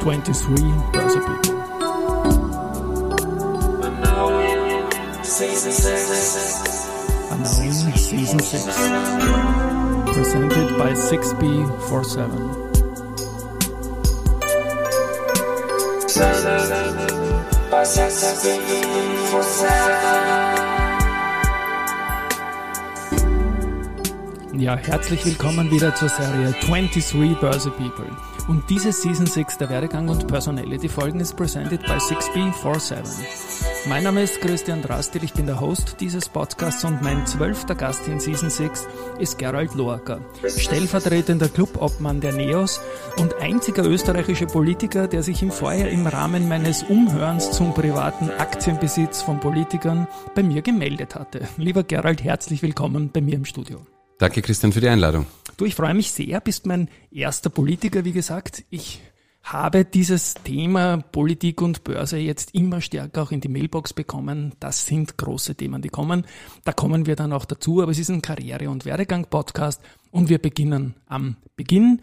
23 Börse People. Announcing Season 6. Presented by 6B47. Ja, herzlich willkommen wieder zur Serie 23 Börse People. Und diese Season 6 der Werdegang und Personality Folgen ist presented by 6B47. Mein Name ist Christian Drastil, ich bin der Host dieses Podcasts und mein zwölfter Gast in Season 6 ist Gerald Loacker, stellvertretender Clubobmann der NEOS und einziger österreichischer Politiker, der sich im Vorjahr im Rahmen meines Umhörens zum privaten Aktienbesitz von Politikern bei mir gemeldet hatte. Lieber Gerald, herzlich willkommen bei mir im Studio. Danke, Christian, für die Einladung. Du, ich freue mich sehr, bist mein erster Politiker, wie gesagt. Ich habe dieses Thema Politik und Börse jetzt immer stärker auch in die Mailbox bekommen. Das sind große Themen, die kommen. Da kommen wir dann auch dazu, aber es ist ein Karriere- und Werdegang-Podcast und wir beginnen am Beginn.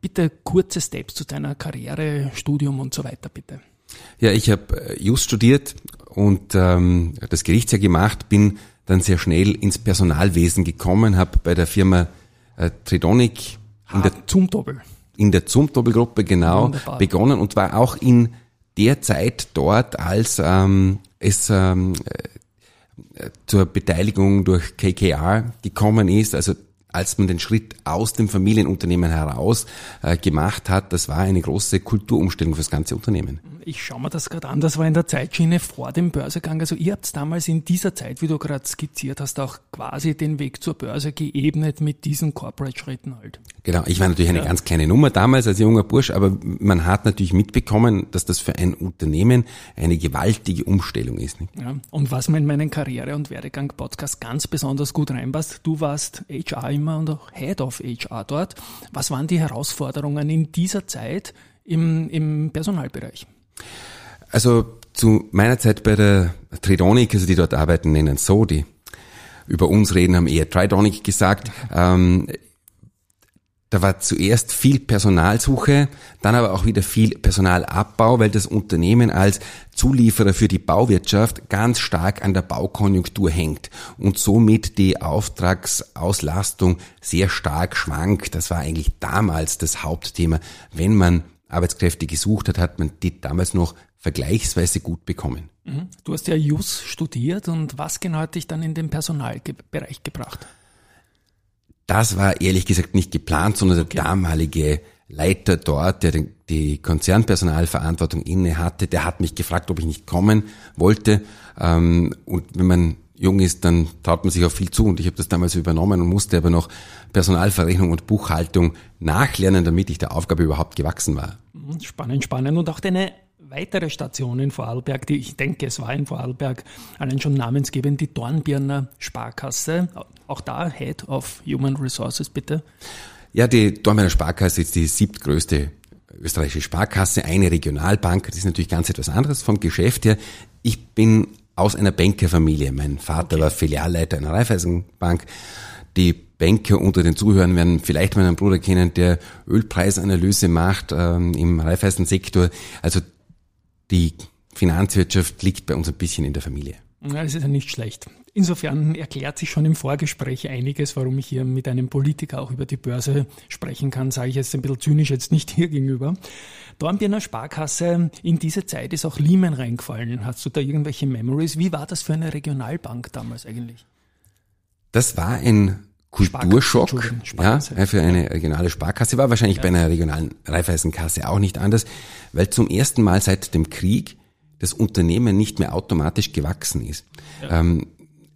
Bitte kurze Steps zu deiner Karriere, Studium und so weiter, bitte. Ja, ich habe äh, Just studiert und ähm, das Gerichtsjahr gemacht, bin dann sehr schnell ins Personalwesen gekommen, habe bei der Firma äh, Tridonic in der zum Doppel in der Zumtobelgruppe genau Wunderbar. begonnen und war auch in der Zeit dort, als ähm, es ähm, äh, zur Beteiligung durch KKR gekommen ist, also als man den Schritt aus dem Familienunternehmen heraus äh, gemacht hat, das war eine große Kulturumstellung für das ganze Unternehmen ich schaue mir das gerade an, das war in der Zeitschiene vor dem Börsegang. Also ihr habt damals in dieser Zeit, wie du gerade skizziert hast, auch quasi den Weg zur Börse geebnet mit diesen Corporate-Schritten halt. Genau, ich war natürlich eine ja. ganz kleine Nummer damals als junger Bursch, aber man hat natürlich mitbekommen, dass das für ein Unternehmen eine gewaltige Umstellung ist. Nicht? Ja, und was mir in meinen Karriere- und Werdegang-Podcast ganz besonders gut reinpasst, du warst HR immer und auch Head of HR dort. Was waren die Herausforderungen in dieser Zeit im, im Personalbereich? Also zu meiner Zeit bei der Tridonic, also die dort arbeiten, nennen so, die über uns reden, haben eher Tridonic gesagt. Ähm, da war zuerst viel Personalsuche, dann aber auch wieder viel Personalabbau, weil das Unternehmen als Zulieferer für die Bauwirtschaft ganz stark an der Baukonjunktur hängt und somit die Auftragsauslastung sehr stark schwankt. Das war eigentlich damals das Hauptthema, wenn man Arbeitskräfte gesucht hat, hat man die damals noch vergleichsweise gut bekommen. Mhm. Du hast ja JUS studiert und was genau hat dich dann in den Personalbereich gebracht? Das war ehrlich gesagt nicht geplant, sondern der damalige Leiter dort, der die Konzernpersonalverantwortung inne hatte, der hat mich gefragt, ob ich nicht kommen wollte. Ähm, und wenn man jung ist, dann traut man sich auch viel zu und ich habe das damals übernommen und musste aber noch Personalverrechnung und Buchhaltung nachlernen, damit ich der Aufgabe überhaupt gewachsen war. Mhm, spannend, spannend. Und auch deine weitere Station in Vorarlberg, die ich denke, es war in Vorarlberg, allein schon namensgebend, die Dornbirner Sparkasse. Auch da Head of Human Resources, bitte. Ja, die Dornbirner Sparkasse ist die siebtgrößte österreichische Sparkasse, eine Regionalbank. Das ist natürlich ganz etwas anderes vom Geschäft her. Ich bin aus einer Bankerfamilie. Mein Vater okay. war Filialleiter einer Raiffeisenbank. Die Banker unter den Zuhörern werden vielleicht meinen Bruder kennen, der Ölpreisanalyse macht ähm, im Raiffeisensektor. Also die Finanzwirtschaft liegt bei uns ein bisschen in der Familie. Ja, das ist ja nicht schlecht. Insofern erklärt sich schon im Vorgespräch einiges, warum ich hier mit einem Politiker auch über die Börse sprechen kann, sage ich jetzt ein bisschen zynisch jetzt nicht hier gegenüber. Dornbirner Sparkasse, in diese Zeit ist auch Lehman reingefallen. Hast du da irgendwelche Memories? Wie war das für eine Regionalbank damals eigentlich? Das war ein Kulturschock, ja, für eine regionale Sparkasse, war wahrscheinlich ja. bei einer regionalen Raiffeisenkasse auch nicht anders, weil zum ersten Mal seit dem Krieg das Unternehmen nicht mehr automatisch gewachsen ist. Ja. Ähm,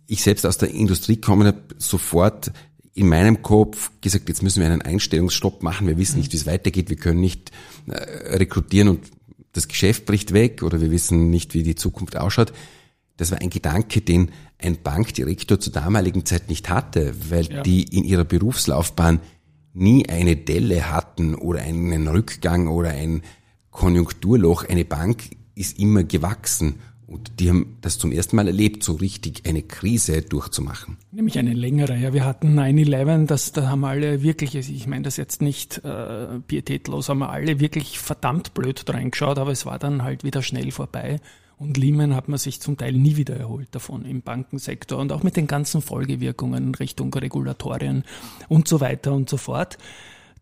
ich selbst aus der Industrie komme, habe sofort in meinem Kopf gesagt, jetzt müssen wir einen Einstellungsstopp machen, wir wissen nicht, wie es weitergeht, wir können nicht äh, rekrutieren und das Geschäft bricht weg oder wir wissen nicht, wie die Zukunft ausschaut. Das war ein Gedanke, den ein Bankdirektor zur damaligen Zeit nicht hatte, weil ja. die in ihrer Berufslaufbahn nie eine Delle hatten oder einen Rückgang oder ein Konjunkturloch. Eine Bank ist immer gewachsen Und die haben das zum ersten Mal erlebt, so richtig eine Krise durchzumachen. Nämlich eine längere. Ja, wir hatten 9-11, das, da haben alle wirklich, also ich meine das jetzt nicht äh, pietätlos, haben alle wirklich verdammt blöd reingeschaut, aber es war dann halt wieder schnell vorbei. Und Lehman hat man sich zum Teil nie wieder erholt davon im Bankensektor und auch mit den ganzen Folgewirkungen in Richtung Regulatorien und so weiter und so fort.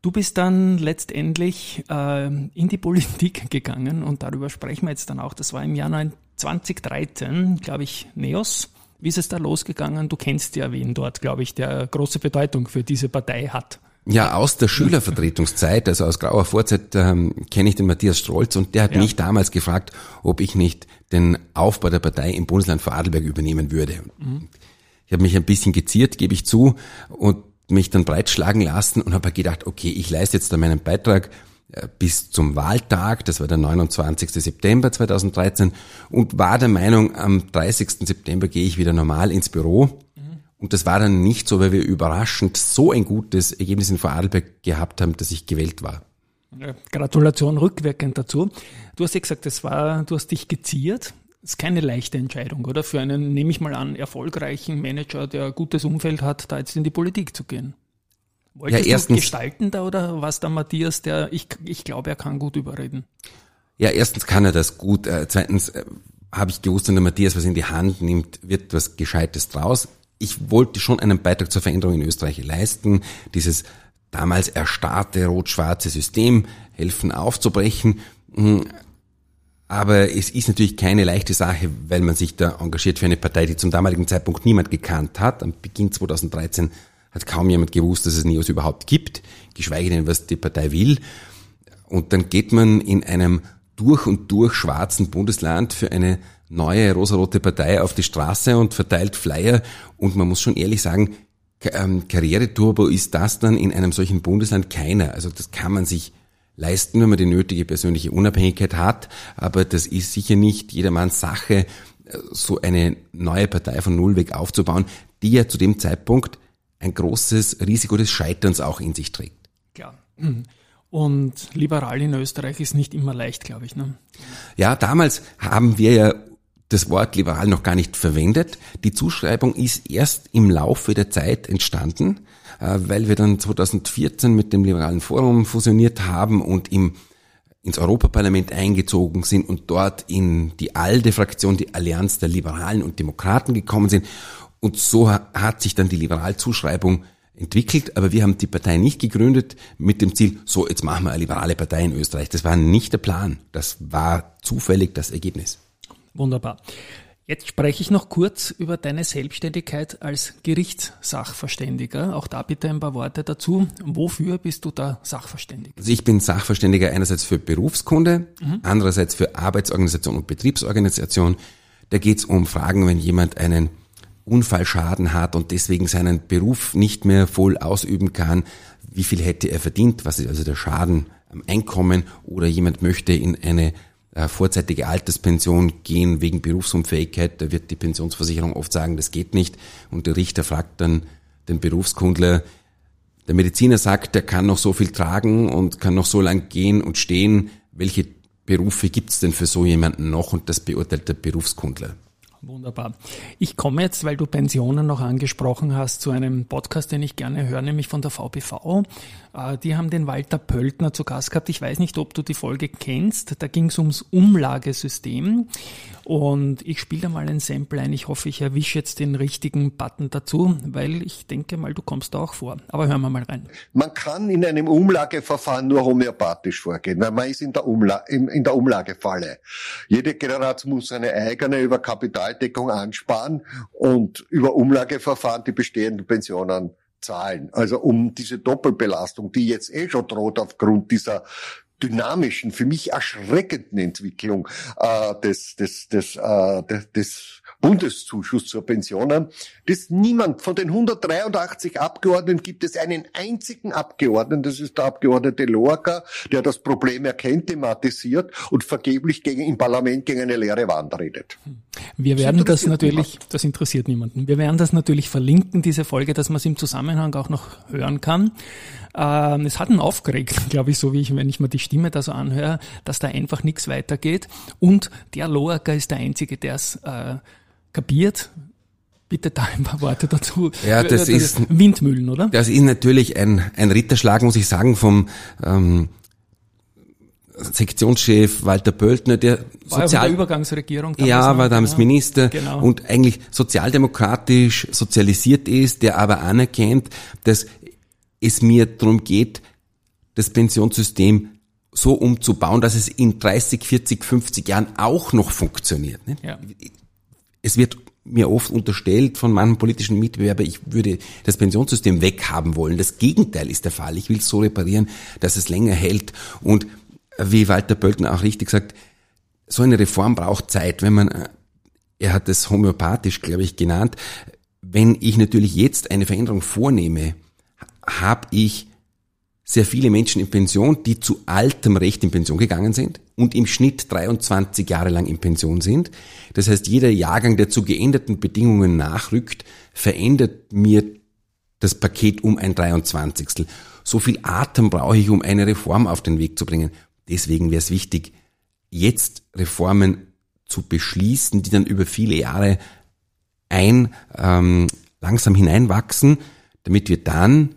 Du bist dann letztendlich äh, in die Politik gegangen und darüber sprechen wir jetzt dann auch. Das war im Jahr 2013, glaube ich, Neos. Wie ist es da losgegangen? Du kennst ja wen dort, glaube ich, der große Bedeutung für diese Partei hat. Ja, aus der Schülervertretungszeit, also aus grauer Vorzeit, ähm, kenne ich den Matthias Strolz und der hat ja. mich damals gefragt, ob ich nicht den Aufbau der Partei im Bundesland Vorarlberg übernehmen würde. Mhm. Ich habe mich ein bisschen geziert, gebe ich zu, und mich dann breitschlagen lassen und habe gedacht, okay, ich leiste jetzt da meinen Beitrag bis zum Wahltag, das war der 29. September 2013, und war der Meinung, am 30. September gehe ich wieder normal ins Büro. Und das war dann nicht so, weil wir überraschend so ein gutes Ergebnis in Vorarlberg gehabt haben, dass ich gewählt war. Gratulation rückwirkend dazu. Du hast ja gesagt, das war, du hast dich geziert. Das ist keine leichte Entscheidung, oder? Für einen, nehme ich mal an, erfolgreichen Manager, der ein gutes Umfeld hat, da jetzt in die Politik zu gehen. Wolltest ja, erstens, du gestalten da oder was da Matthias, der, ich, ich glaube, er kann gut überreden? Ja, erstens kann er das gut. Äh, zweitens äh, habe ich gewusst, wenn der Matthias was in die Hand nimmt, wird was Gescheites draus ich wollte schon einen Beitrag zur Veränderung in Österreich leisten, dieses damals erstarrte rot-schwarze System helfen aufzubrechen. Hm, aber es ist natürlich keine leichte Sache, weil man sich da engagiert für eine Partei, die zum damaligen Zeitpunkt niemand gekannt hat. Am Beginn 2013 hat kaum jemand gewusst, dass es NEOS überhaupt gibt, geschweige denn, was die Partei will. Und dann geht man in einem durch und durch schwarzen Bundesland für eine neue rosarote Partei auf die Straße und verteilt Flyer. Und man muss schon ehrlich sagen, ähm, Karriereturbo ist das dann in einem solchen Bundesland keiner. Also das kann man sich leisten, wenn man die nötige persönliche Unabhängigkeit hat. Aber das ist sicher nicht jedermanns Sache, äh, so eine neue Partei von Null weg aufzubauen, die ja zu dem Zeitpunkt ein großes Risiko des Scheiterns auch in sich trägt. Klar. Und liberal in Österreich ist nicht immer leicht, glaube ich. Ne? Ja, damals haben wir ja das Wort liberal noch gar nicht verwendet. Die Zuschreibung ist erst im Laufe der Zeit entstanden, äh, weil wir dann 2014 mit dem Liberalen Forum fusioniert haben und im ins Europaparlament eingezogen sind und dort in die ALDE-Fraktion, die Allianz der Liberalen und Demokraten gekommen sind. Und so hat sich dann die Liberalzuschreibung entwickelt, aber wir haben die Partei nicht gegründet mit dem Ziel, so jetzt machen wir eine liberale Partei in Österreich. Das war nicht der Plan. Das war zufällig das Ergebnis. Wunderbar. Jetzt spreche ich noch kurz über deine Selbstständigkeit als Gerichtssachverständiger. Auch da bitte ein paar Worte dazu. Wofür bist du da Sachverständiger? Also ich bin Sachverständiger einerseits für Berufskunde, mhm. andererseits für Arbeitsorganisation und Betriebsorganisation. Da geht es um Fragen, wenn jemand einen Unfallschaden hat und deswegen seinen Beruf nicht mehr voll ausüben kann. Wie viel hätte er verdient? Was ist also der Schaden am Einkommen? Oder jemand möchte in eine äh, vorzeitige Alterspension gehen wegen Berufsunfähigkeit, da wird die Pensionsversicherung oft sagen, das geht nicht. Und der Richter fragt dann den Berufskundler, der Mediziner sagt, der kann noch so viel tragen und kann noch so lang gehen und stehen. Welche Berufe gibt's denn für so jemanden noch? Und das beurteilt der Berufskundler. Wunderbar. Ich komme jetzt, weil du Pensionen noch angesprochen hast, zu einem Podcast, den ich gerne höre, nämlich von der VPV. Äh, die haben den Walter Pöltner zu Gast gehabt. Ich weiß nicht, ob du die Folge kennst. Da ging es ums Umlagesystem. Und ich spiele da mal ein Sample ein. Ich hoffe, ich erwische jetzt den richtigen Button dazu, weil ich denke mal, du kommst da auch vor. Aber hören wir mal rein. Man kann in einem Umlageverfahren nur homöopathisch vorgehen, weil man ist in der, Umla in, in der Umlagefalle. Jede Generation muss seine eigene über Kapitaldeckung ansparen und über Umlageverfahren die bestehenden Pensionen zahlen. Also um diese Doppelbelastung, die jetzt eh schon droht aufgrund dieser dynamischen, für mich erschreckenden Entwicklung äh, des, des, des, äh, des, des Bundeszuschuss zur Pensionen, das niemand von den 183 Abgeordneten gibt es einen einzigen Abgeordneten, das ist der Abgeordnete Lorca, der das Problem erkennt, thematisiert und vergeblich gegen, im Parlament gegen eine leere Wand redet. Wir werden das, das natürlich, niemand. das interessiert niemanden. Wir werden das natürlich verlinken, diese Folge, dass man es im Zusammenhang auch noch hören kann. Ähm, es hat ihn aufgeregt, glaube ich, so wie ich, wenn ich mir die Stimme da so anhöre, dass da einfach nichts weitergeht. Und der Loacker ist der Einzige, der es äh, kapiert. Bitte da ein paar Worte dazu. Ja, das äh, ist Windmühlen, oder? Das ist natürlich ein, ein Ritterschlag, muss ich sagen, vom ähm, Sektionschef Walter Pöltner, der war Sozial der Übergangsregierung ja, war damals genau. Minister genau. und eigentlich sozialdemokratisch sozialisiert ist, der aber anerkennt, dass es mir darum geht, das Pensionssystem so umzubauen, dass es in 30, 40, 50 Jahren auch noch funktioniert. Ne? Ja. Es wird mir oft unterstellt von meinem politischen Mitbewerber, ich würde das Pensionssystem weghaben wollen. Das Gegenteil ist der Fall. Ich will es so reparieren, dass es länger hält. Und wie Walter Bölten auch richtig sagt, so eine Reform braucht Zeit. Wenn man, er hat es homöopathisch, glaube ich, genannt, wenn ich natürlich jetzt eine Veränderung vornehme, habe ich sehr viele Menschen in Pension, die zu altem Recht in Pension gegangen sind und im Schnitt 23 Jahre lang in Pension sind. Das heißt, jeder Jahrgang, der zu geänderten Bedingungen nachrückt, verändert mir das Paket um ein 23. So viel Atem brauche ich, um eine Reform auf den Weg zu bringen. Deswegen wäre es wichtig, jetzt Reformen zu beschließen, die dann über viele Jahre ein ähm, langsam hineinwachsen, damit wir dann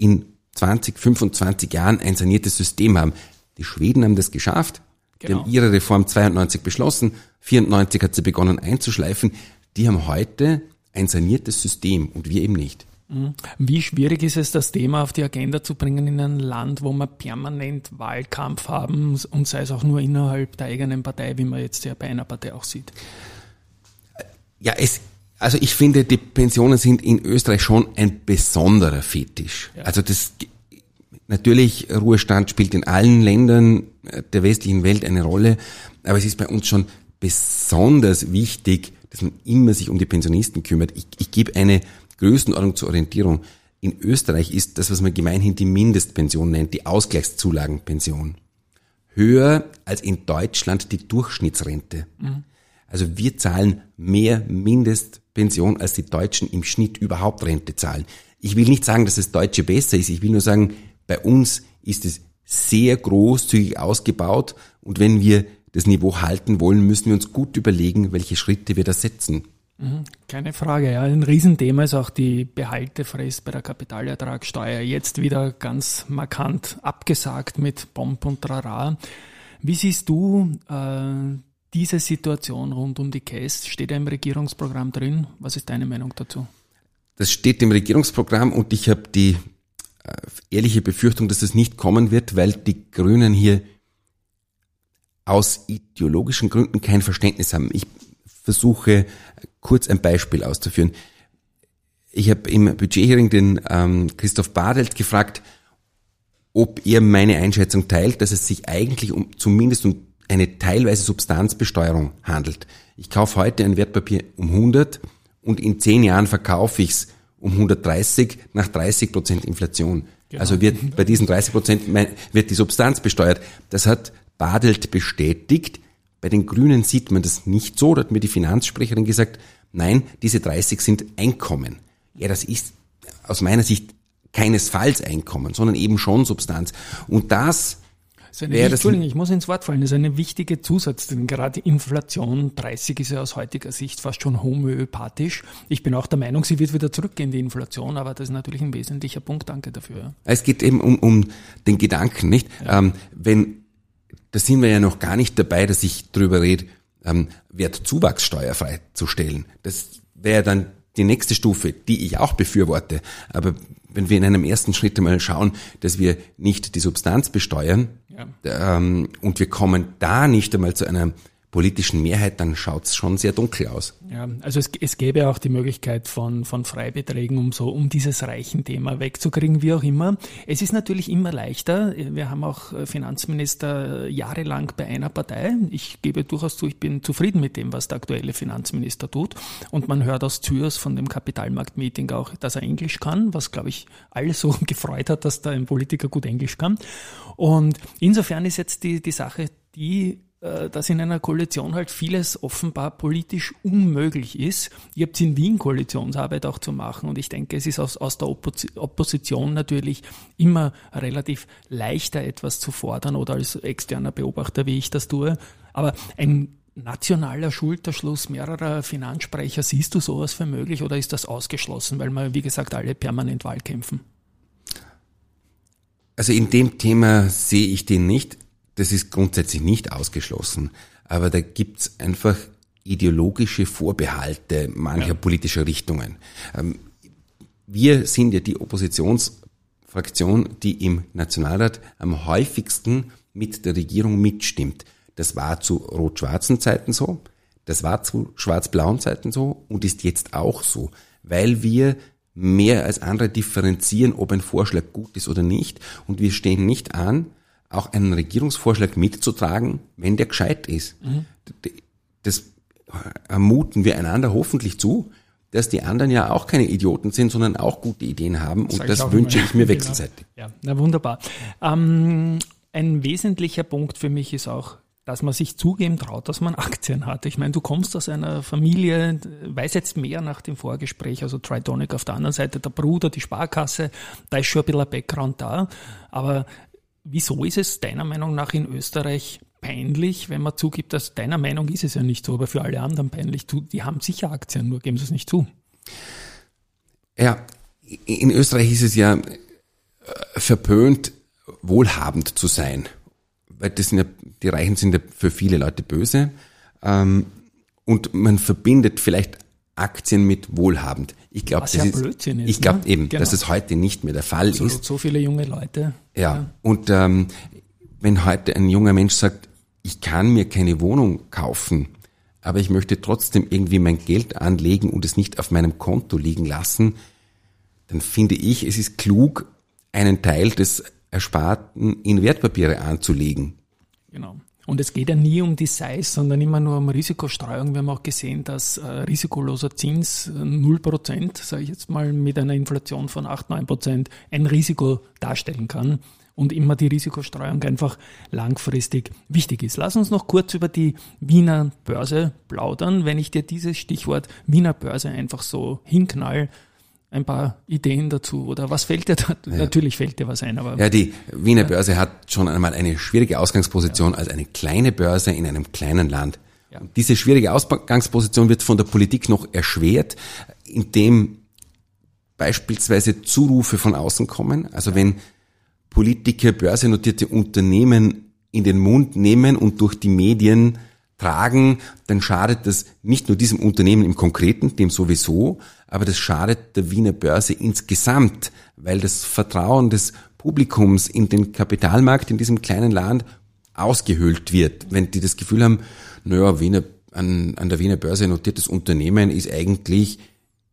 in 20, 25 Jahren ein saniertes System haben. Die Schweden haben das geschafft. Genau. Die haben ihre Reform 92 beschlossen, 94 hat sie begonnen einzuschleifen. Die haben heute ein saniertes System und wir eben nicht. Mhm. Wie schwierig ist es, das Thema auf die Agenda zu bringen in ein Land, wo wir permanent Wahlkampf haben und sei es auch nur innerhalb der eigenen Partei, wie man jetzt ja bei einer Partei auch sieht? Ja, es, also ich finde, die Pensionen sind in Österreich schon ein besonderer Fetisch. Ja. Also das, natürlich, Ruhestand spielt in allen Ländern der westlichen Welt eine Rolle, aber es ist bei uns schon besonders wichtig, dass man immer sich um die Pensionisten kümmert. Ich, ich gebe eine Größenordnung zur Orientierung. In Österreich ist das, was man gemeinhin die Mindestpension nennt, die Ausgleichszulagenpension, höher als in Deutschland die Durchschnittsrente. Mhm. Also wir zahlen mehr Mindestpension, als die Deutschen im Schnitt überhaupt Rente zahlen. Ich will nicht sagen, dass das Deutsche besser ist. Ich will nur sagen, bei uns ist es sehr großzügig ausgebaut und wenn wir das Niveau halten wollen, müssen wir uns gut überlegen, welche Schritte wir da setzen. Mhm, keine Frage, ja. Ein Riesenthema ist auch die Behaltefrist bei der Kapitalertragssteuer. Jetzt wieder ganz markant abgesagt mit Pomp und Trara. Wie siehst du äh, diese Situation rund um die Case? Steht da im Regierungsprogramm drin? Was ist deine Meinung dazu? Das steht im Regierungsprogramm und ich habe die äh, ehrliche Befürchtung, dass es nicht kommen wird, weil die Grünen hier aus ideologischen Gründen kein Verständnis haben. Ich versuche kurz ein Beispiel auszuführen. Ich habe im Budgethearing den ähm, Christoph Badelt gefragt, ob er meine Einschätzung teilt, dass es sich eigentlich um zumindest um eine teilweise Substanzbesteuerung handelt. Ich kaufe heute ein Wertpapier um 100 und in zehn Jahren verkaufe ich es um 130 nach 30 Prozent Inflation. Genau. Also wird bei diesen 30 Prozent wird die Substanz besteuert. Das hat Badelt bestätigt. Bei den Grünen sieht man das nicht so. Da hat mir die Finanzsprecherin gesagt, nein, diese 30 sind Einkommen. Ja, das ist aus meiner Sicht keinesfalls Einkommen, sondern eben schon Substanz. Und das das Entschuldigung, ich muss ins Wort fallen. Das ist eine wichtige Zusatz, denn gerade Inflation 30 ist ja aus heutiger Sicht fast schon homöopathisch. Ich bin auch der Meinung, sie wird wieder zurückgehen, die Inflation, aber das ist natürlich ein wesentlicher Punkt. Danke dafür. Es geht eben um, um den Gedanken, nicht? Ja. Ähm, wenn da sind wir ja noch gar nicht dabei, dass ich drüber rede, ähm, Wertzuwachs steuerfrei zu stellen. Das wäre dann die nächste Stufe, die ich auch befürworte. Aber wenn wir in einem ersten Schritt einmal schauen, dass wir nicht die Substanz besteuern ja. ähm, und wir kommen da nicht einmal zu einer politischen Mehrheit, dann schaut es schon sehr dunkel aus. Ja, also es, es gäbe auch die Möglichkeit von, von Freibeträgen, um so, um dieses Reichenthema wegzukriegen, wie auch immer. Es ist natürlich immer leichter. Wir haben auch Finanzminister jahrelang bei einer Partei. Ich gebe durchaus zu, ich bin zufrieden mit dem, was der aktuelle Finanzminister tut. Und man hört aus Zürs von dem Kapitalmarktmeeting auch, dass er Englisch kann, was, glaube ich, alle so gefreut hat, dass da ein Politiker gut Englisch kann. Und insofern ist jetzt die, die Sache die, äh, dass in einer Koalition halt vieles offenbar politisch unmöglich ist. Ihr habt in Wien Koalitionsarbeit auch zu machen und ich denke, es ist aus, aus der Opposition natürlich immer relativ leichter etwas zu fordern oder als externer Beobachter, wie ich das tue. Aber ein nationaler Schulterschluss mehrerer Finanzsprecher, siehst du sowas für möglich oder ist das ausgeschlossen, weil wir, wie gesagt, alle permanent Wahl kämpfen? Also in dem Thema sehe ich den nicht. Das ist grundsätzlich nicht ausgeschlossen. Aber da gibt's einfach ideologische Vorbehalte mancher ja. politischer Richtungen. Ähm, wir sind ja die Oppositionsfraktion, die im Nationalrat am häufigsten mit der Regierung mitstimmt. Das war zu rot-schwarzen Zeiten so, das war zu schwarz-blauen Zeiten so und ist jetzt auch so, weil wir mehr als andere differenzieren, ob ein Vorschlag gut ist oder nicht. Und wir stehen nicht an, auch einen Regierungsvorschlag mitzutragen, wenn der gescheit ist. Mhm. Das ermuten wir einander hoffentlich zu, dass die anderen ja auch keine Idioten sind, sondern auch gute Ideen haben. Und das, das wünsche immer. ich mir genau. wechselseitig. Ja, na wunderbar. Ähm, ein wesentlicher Punkt für mich ist auch dass man sich zugeben traut, dass man Aktien hat. Ich meine, du kommst aus einer Familie, weiß jetzt mehr nach dem Vorgespräch, also Tritonic auf der anderen Seite, der Bruder, die Sparkasse, da ist schon ein bisschen ein Background da. Aber wieso ist es deiner Meinung nach in Österreich peinlich, wenn man zugibt, dass deiner Meinung ist es ja nicht so, aber für alle anderen peinlich, die haben sicher Aktien, nur geben sie es nicht zu. Ja, in Österreich ist es ja äh, verpönt, wohlhabend zu sein weil das sind ja, die Reichen sind ja für viele Leute böse. Ähm, und man verbindet vielleicht Aktien mit wohlhabend. Ich glaube, das ja ist, Blödsinn ist, ich glaube ne? eben, genau. dass es heute nicht mehr der Fall Absolut, ist. So viele junge Leute. Ja. ja. Und ähm, wenn heute ein junger Mensch sagt, ich kann mir keine Wohnung kaufen, aber ich möchte trotzdem irgendwie mein Geld anlegen und es nicht auf meinem Konto liegen lassen, dann finde ich, es ist klug, einen Teil des Ersparten in Wertpapiere anzulegen. Genau. Und es geht ja nie um die Size, sondern immer nur um Risikostreuung. Wir haben auch gesehen, dass äh, risikoloser Zins 0%, äh, sage ich jetzt mal, mit einer Inflation von 8, 9% ein Risiko darstellen kann und immer die Risikostreuung einfach langfristig wichtig ist. Lass uns noch kurz über die Wiener Börse plaudern. Wenn ich dir dieses Stichwort Wiener Börse einfach so hinknall, ein paar Ideen dazu oder was fällt dir da? Ja. Natürlich fällt dir was ein, aber. Ja, die Wiener Börse hat schon einmal eine schwierige Ausgangsposition ja. als eine kleine Börse in einem kleinen Land. Ja. Diese schwierige Ausgangsposition wird von der Politik noch erschwert, indem beispielsweise Zurufe von außen kommen. Also wenn Politiker börsennotierte Unternehmen in den Mund nehmen und durch die Medien tragen, dann schadet das nicht nur diesem Unternehmen im Konkreten, dem sowieso, aber das schadet der Wiener Börse insgesamt, weil das Vertrauen des Publikums in den Kapitalmarkt in diesem kleinen Land ausgehöhlt wird. Wenn die das Gefühl haben, naja, Wiener, an, an der Wiener Börse notiertes Unternehmen ist eigentlich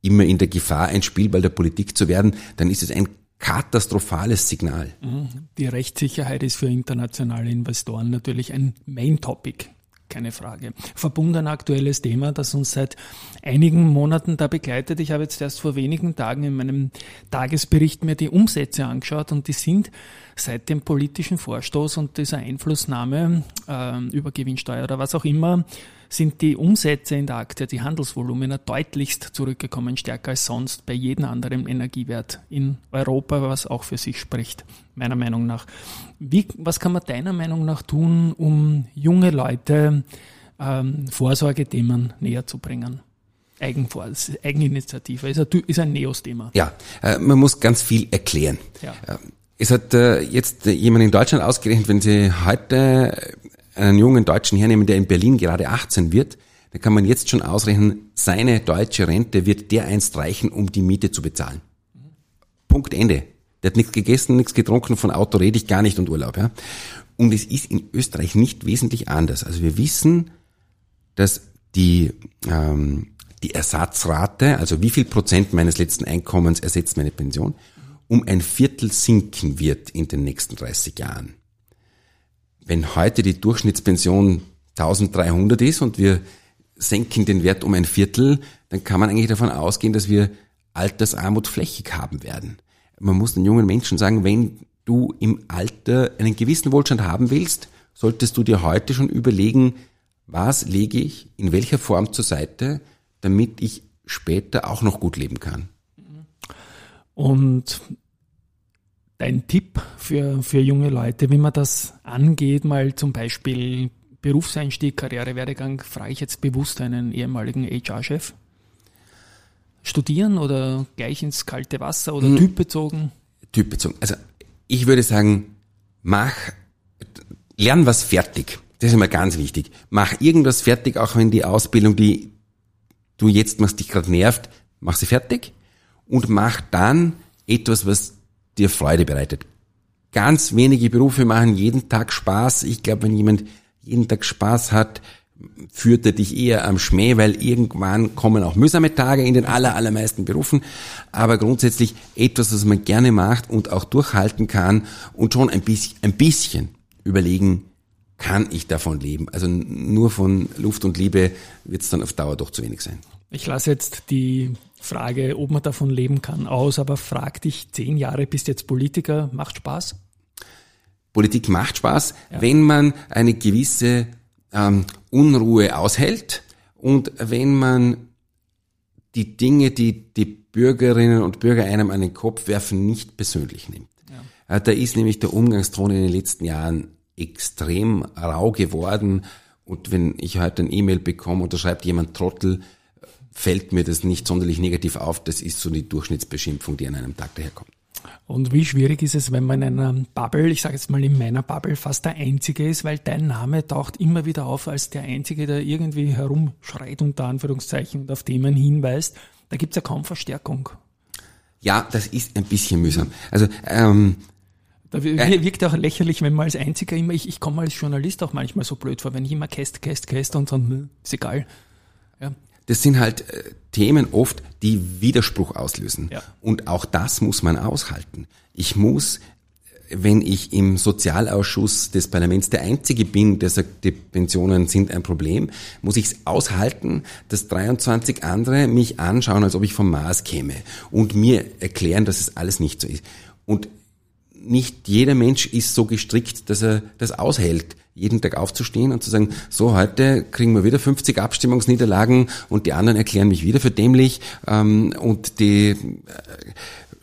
immer in der Gefahr, ein Spielball der Politik zu werden, dann ist es ein katastrophales Signal. Mhm. Die Rechtssicherheit ist für internationale Investoren natürlich ein Main Topic keine Frage. Verbunden aktuelles Thema, das uns seit einigen Monaten da begleitet. Ich habe jetzt erst vor wenigen Tagen in meinem Tagesbericht mir die Umsätze angeschaut und die sind seit dem politischen Vorstoß und dieser Einflussnahme äh, über Gewinnsteuer oder was auch immer sind die Umsätze in der Aktie, die Handelsvolumina deutlichst zurückgekommen, stärker als sonst bei jedem anderen Energiewert in Europa, was auch für sich spricht, meiner Meinung nach. Wie, was kann man deiner Meinung nach tun, um junge Leute ähm, Vorsorgethemen näher zu bringen? Eigenvor Eigeninitiative ist ein, ist ein Neos-Thema. Ja, äh, man muss ganz viel erklären. Ja. Äh, es hat äh, jetzt jemand in Deutschland ausgerechnet, wenn Sie heute einen jungen Deutschen hernehmen, der in Berlin gerade 18 wird, dann kann man jetzt schon ausrechnen, seine deutsche Rente wird der einst reichen, um die Miete zu bezahlen. Punkt Ende. Der hat nichts gegessen, nichts getrunken, von Auto rede ich gar nicht und Urlaub. Ja? Und es ist in Österreich nicht wesentlich anders. Also wir wissen, dass die, ähm, die Ersatzrate, also wie viel Prozent meines letzten Einkommens ersetzt meine Pension, um ein Viertel sinken wird in den nächsten 30 Jahren wenn heute die Durchschnittspension 1300 ist und wir senken den Wert um ein Viertel, dann kann man eigentlich davon ausgehen, dass wir Altersarmut flächig haben werden. Man muss den jungen Menschen sagen, wenn du im Alter einen gewissen Wohlstand haben willst, solltest du dir heute schon überlegen, was lege ich in welcher Form zur Seite, damit ich später auch noch gut leben kann. Und dein Tipp für, für junge Leute, wie man das angeht, mal zum Beispiel Berufseinstieg, Karrierewerdegang, frage ich jetzt bewusst einen ehemaligen HR-Chef? Studieren oder gleich ins kalte Wasser oder hm. typbezogen? Typbezogen. Also ich würde sagen, mach, lern was fertig. Das ist immer ganz wichtig. Mach irgendwas fertig, auch wenn die Ausbildung, die du jetzt machst, dich gerade nervt, mach sie fertig und mach dann etwas, was dir Freude bereitet. Ganz wenige Berufe machen jeden Tag Spaß. Ich glaube, wenn jemand jeden Tag Spaß hat, führt er dich eher am Schmäh, weil irgendwann kommen auch mühsame Tage in den aller, allermeisten Berufen. Aber grundsätzlich etwas, was man gerne macht und auch durchhalten kann und schon ein bisschen, ein bisschen überlegen, kann ich davon leben? Also nur von Luft und Liebe wird es dann auf Dauer doch zu wenig sein. Ich lasse jetzt die Frage, ob man davon leben kann, aus, aber frag dich, zehn Jahre bist jetzt Politiker, macht Spaß? Politik macht Spaß, ja. wenn man eine gewisse ähm, Unruhe aushält und wenn man die Dinge, die die Bürgerinnen und Bürger einem an den Kopf werfen, nicht persönlich nimmt. Ja. Äh, da ist nämlich der Umgangston in den letzten Jahren extrem rau geworden. Und wenn ich heute ein E-Mail bekomme und da schreibt jemand Trottel, fällt mir das nicht sonderlich negativ auf. Das ist so die Durchschnittsbeschimpfung, die an einem Tag daherkommt. Und wie schwierig ist es, wenn man in einer Bubble, ich sage jetzt mal in meiner Bubble, fast der Einzige ist, weil dein Name taucht immer wieder auf als der Einzige, der irgendwie herumschreit, unter Anführungszeichen, und auf man hinweist. Da gibt's ja kaum Verstärkung. Ja, das ist ein bisschen mühsam. Also ähm, da wirkt auch lächerlich, wenn man als Einziger immer, ich, ich komme als Journalist auch manchmal so blöd vor, wenn ich immer käst, käst, käst und dann, ist egal. Ja. Das sind halt äh, Themen oft, die Widerspruch auslösen. Ja. Und auch das muss man aushalten. Ich muss, wenn ich im Sozialausschuss des Parlaments der Einzige bin, der sagt, die Pensionen sind ein Problem, muss ich es aushalten, dass 23 andere mich anschauen, als ob ich vom Mars käme und mir erklären, dass es alles nicht so ist. Und nicht jeder Mensch ist so gestrickt, dass er das aushält, jeden Tag aufzustehen und zu sagen, so heute kriegen wir wieder 50 Abstimmungsniederlagen und die anderen erklären mich wieder für dämlich und die äh,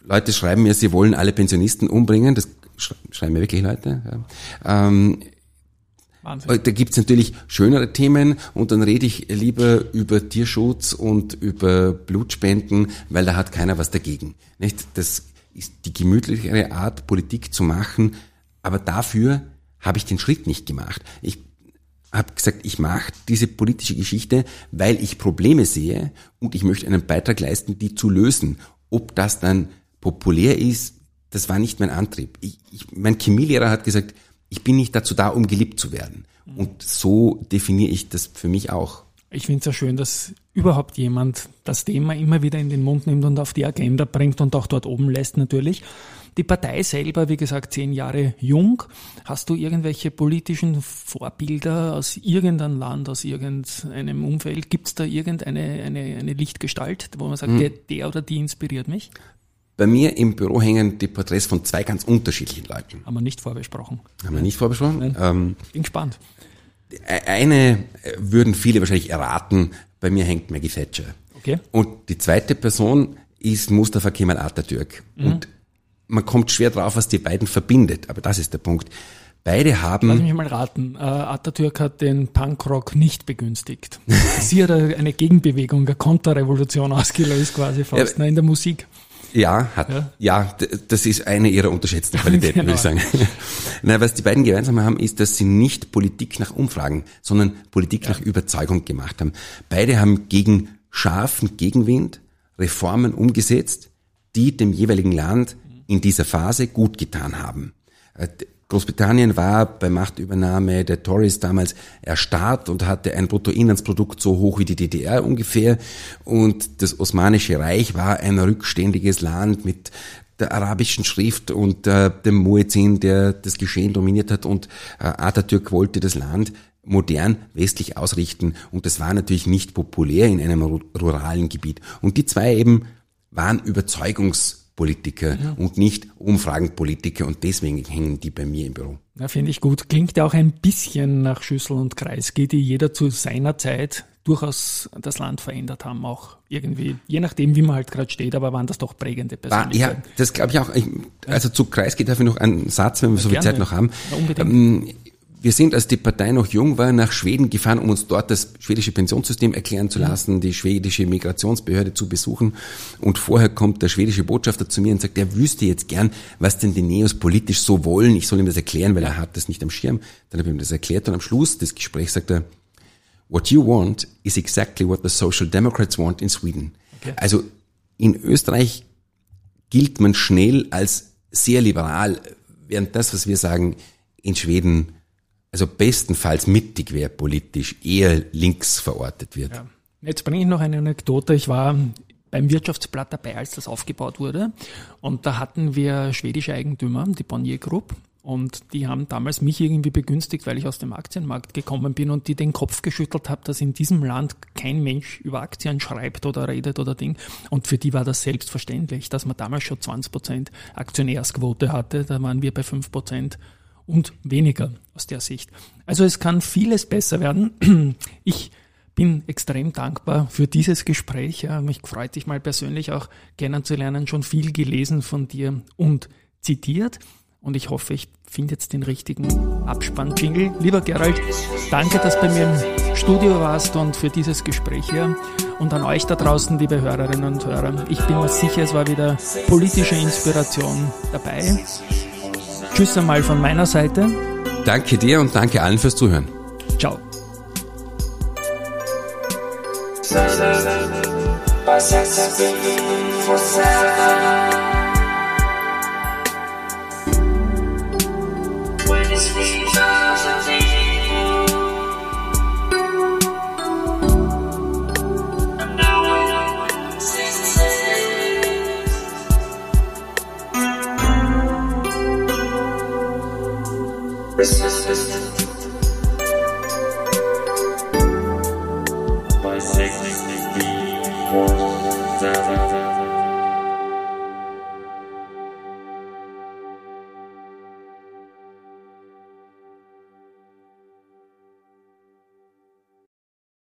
Leute schreiben mir, sie wollen alle Pensionisten umbringen, das schreiben mir wirklich Leute. Ähm, Wahnsinn. Da gibt's natürlich schönere Themen und dann rede ich lieber über Tierschutz und über Blutspenden, weil da hat keiner was dagegen. Nicht? Das ist die gemütlichere Art, Politik zu machen, aber dafür habe ich den Schritt nicht gemacht. Ich habe gesagt, ich mache diese politische Geschichte, weil ich Probleme sehe und ich möchte einen Beitrag leisten, die zu lösen. Ob das dann populär ist, das war nicht mein Antrieb. Ich, ich, mein Chemielehrer hat gesagt, ich bin nicht dazu da, um geliebt zu werden. Und so definiere ich das für mich auch. Ich finde es ja schön, dass überhaupt jemand das Thema immer wieder in den Mund nimmt und auf die Agenda bringt und auch dort oben lässt natürlich. Die Partei selber, wie gesagt, zehn Jahre jung. Hast du irgendwelche politischen Vorbilder aus irgendeinem Land, aus irgendeinem Umfeld? Gibt es da irgendeine eine, eine Lichtgestalt, wo man sagt, hm. der, der oder die inspiriert mich? Bei mir im Büro hängen die Porträts von zwei ganz unterschiedlichen Leuten. Haben wir nicht vorbesprochen. Haben wir nicht vorbesprochen? Ähm, Bin gespannt. Eine würden viele wahrscheinlich erraten, bei mir hängt Maggie Thatcher. Okay. Und die zweite Person ist Mustafa Kemal Atatürk. Mhm. Und man kommt schwer drauf, was die beiden verbindet, aber das ist der Punkt. Beide haben. Lass mich mal raten. Uh, Atatürk hat den Punkrock nicht begünstigt. Sie hat eine Gegenbewegung, eine Konterrevolution ausgelöst, quasi fast ja, ne, in der Musik. Ja, hat, ja. ja, das ist eine ihrer unterschätzten Qualitäten, genau. würde ich sagen. Na, was die beiden gemeinsam haben, ist, dass sie nicht Politik nach Umfragen, sondern Politik ja. nach Überzeugung gemacht haben. Beide haben gegen scharfen Gegenwind Reformen umgesetzt, die dem jeweiligen Land in dieser Phase gut getan haben. Großbritannien war bei Machtübernahme der Tories damals erstarrt und hatte ein Bruttoinlandsprodukt so hoch wie die DDR ungefähr. Und das Osmanische Reich war ein rückständiges Land mit der arabischen Schrift und äh, dem Muezzin, der das Geschehen dominiert hat. Und äh, Atatürk wollte das Land modern westlich ausrichten. Und das war natürlich nicht populär in einem ruralen Gebiet. Und die zwei eben waren Überzeugungs Politiker ja. und nicht Umfragenpolitiker und deswegen hängen die bei mir im Büro. Ja, finde ich gut. Klingt ja auch ein bisschen nach Schüssel und Kreisky, die jeder zu seiner Zeit durchaus das Land verändert haben, auch irgendwie, je nachdem, wie man halt gerade steht, aber waren das doch prägende Persönlichkeiten. Ja, das glaube ich auch. also zu Kreisky darf ich noch einen Satz, wenn wir so viel Zeit noch haben. Ja, unbedingt. Ähm, wir sind, als die Partei noch jung war, nach Schweden gefahren, um uns dort das schwedische Pensionssystem erklären zu lassen, die schwedische Migrationsbehörde zu besuchen. Und vorher kommt der schwedische Botschafter zu mir und sagt, er wüsste jetzt gern, was denn die Neos politisch so wollen. Ich soll ihm das erklären, weil er hat das nicht am Schirm. Dann habe ich ihm das erklärt und am Schluss des Gesprächs sagt er, What you want is exactly what the Social Democrats want in Sweden. Okay. Also in Österreich gilt man schnell als sehr liberal, während das, was wir sagen, in Schweden also bestenfalls mittig wäre politisch, eher links verortet wird. Ja. Jetzt bringe ich noch eine Anekdote. Ich war beim Wirtschaftsblatt dabei, als das aufgebaut wurde. Und da hatten wir schwedische Eigentümer, die Bonnier Group. Und die haben damals mich irgendwie begünstigt, weil ich aus dem Aktienmarkt gekommen bin und die den Kopf geschüttelt habe, dass in diesem Land kein Mensch über Aktien schreibt oder redet oder Ding. Und für die war das selbstverständlich, dass man damals schon 20 Prozent Aktionärsquote hatte. Da waren wir bei 5 Prozent und weniger aus der Sicht. Also es kann vieles besser werden. Ich bin extrem dankbar für dieses Gespräch. Mich freut dich mal persönlich auch kennenzulernen, schon viel gelesen von dir und zitiert. Und ich hoffe, ich finde jetzt den richtigen Abspann-Jingle. Lieber Gerald, danke, dass du bei mir im Studio warst und für dieses Gespräch hier. Und an euch da draußen, liebe Hörerinnen und Hörer. Ich bin mir sicher, es war wieder politische Inspiration dabei. Tschüss einmal von meiner Seite. Danke dir und danke allen fürs Zuhören. Ciao. This you.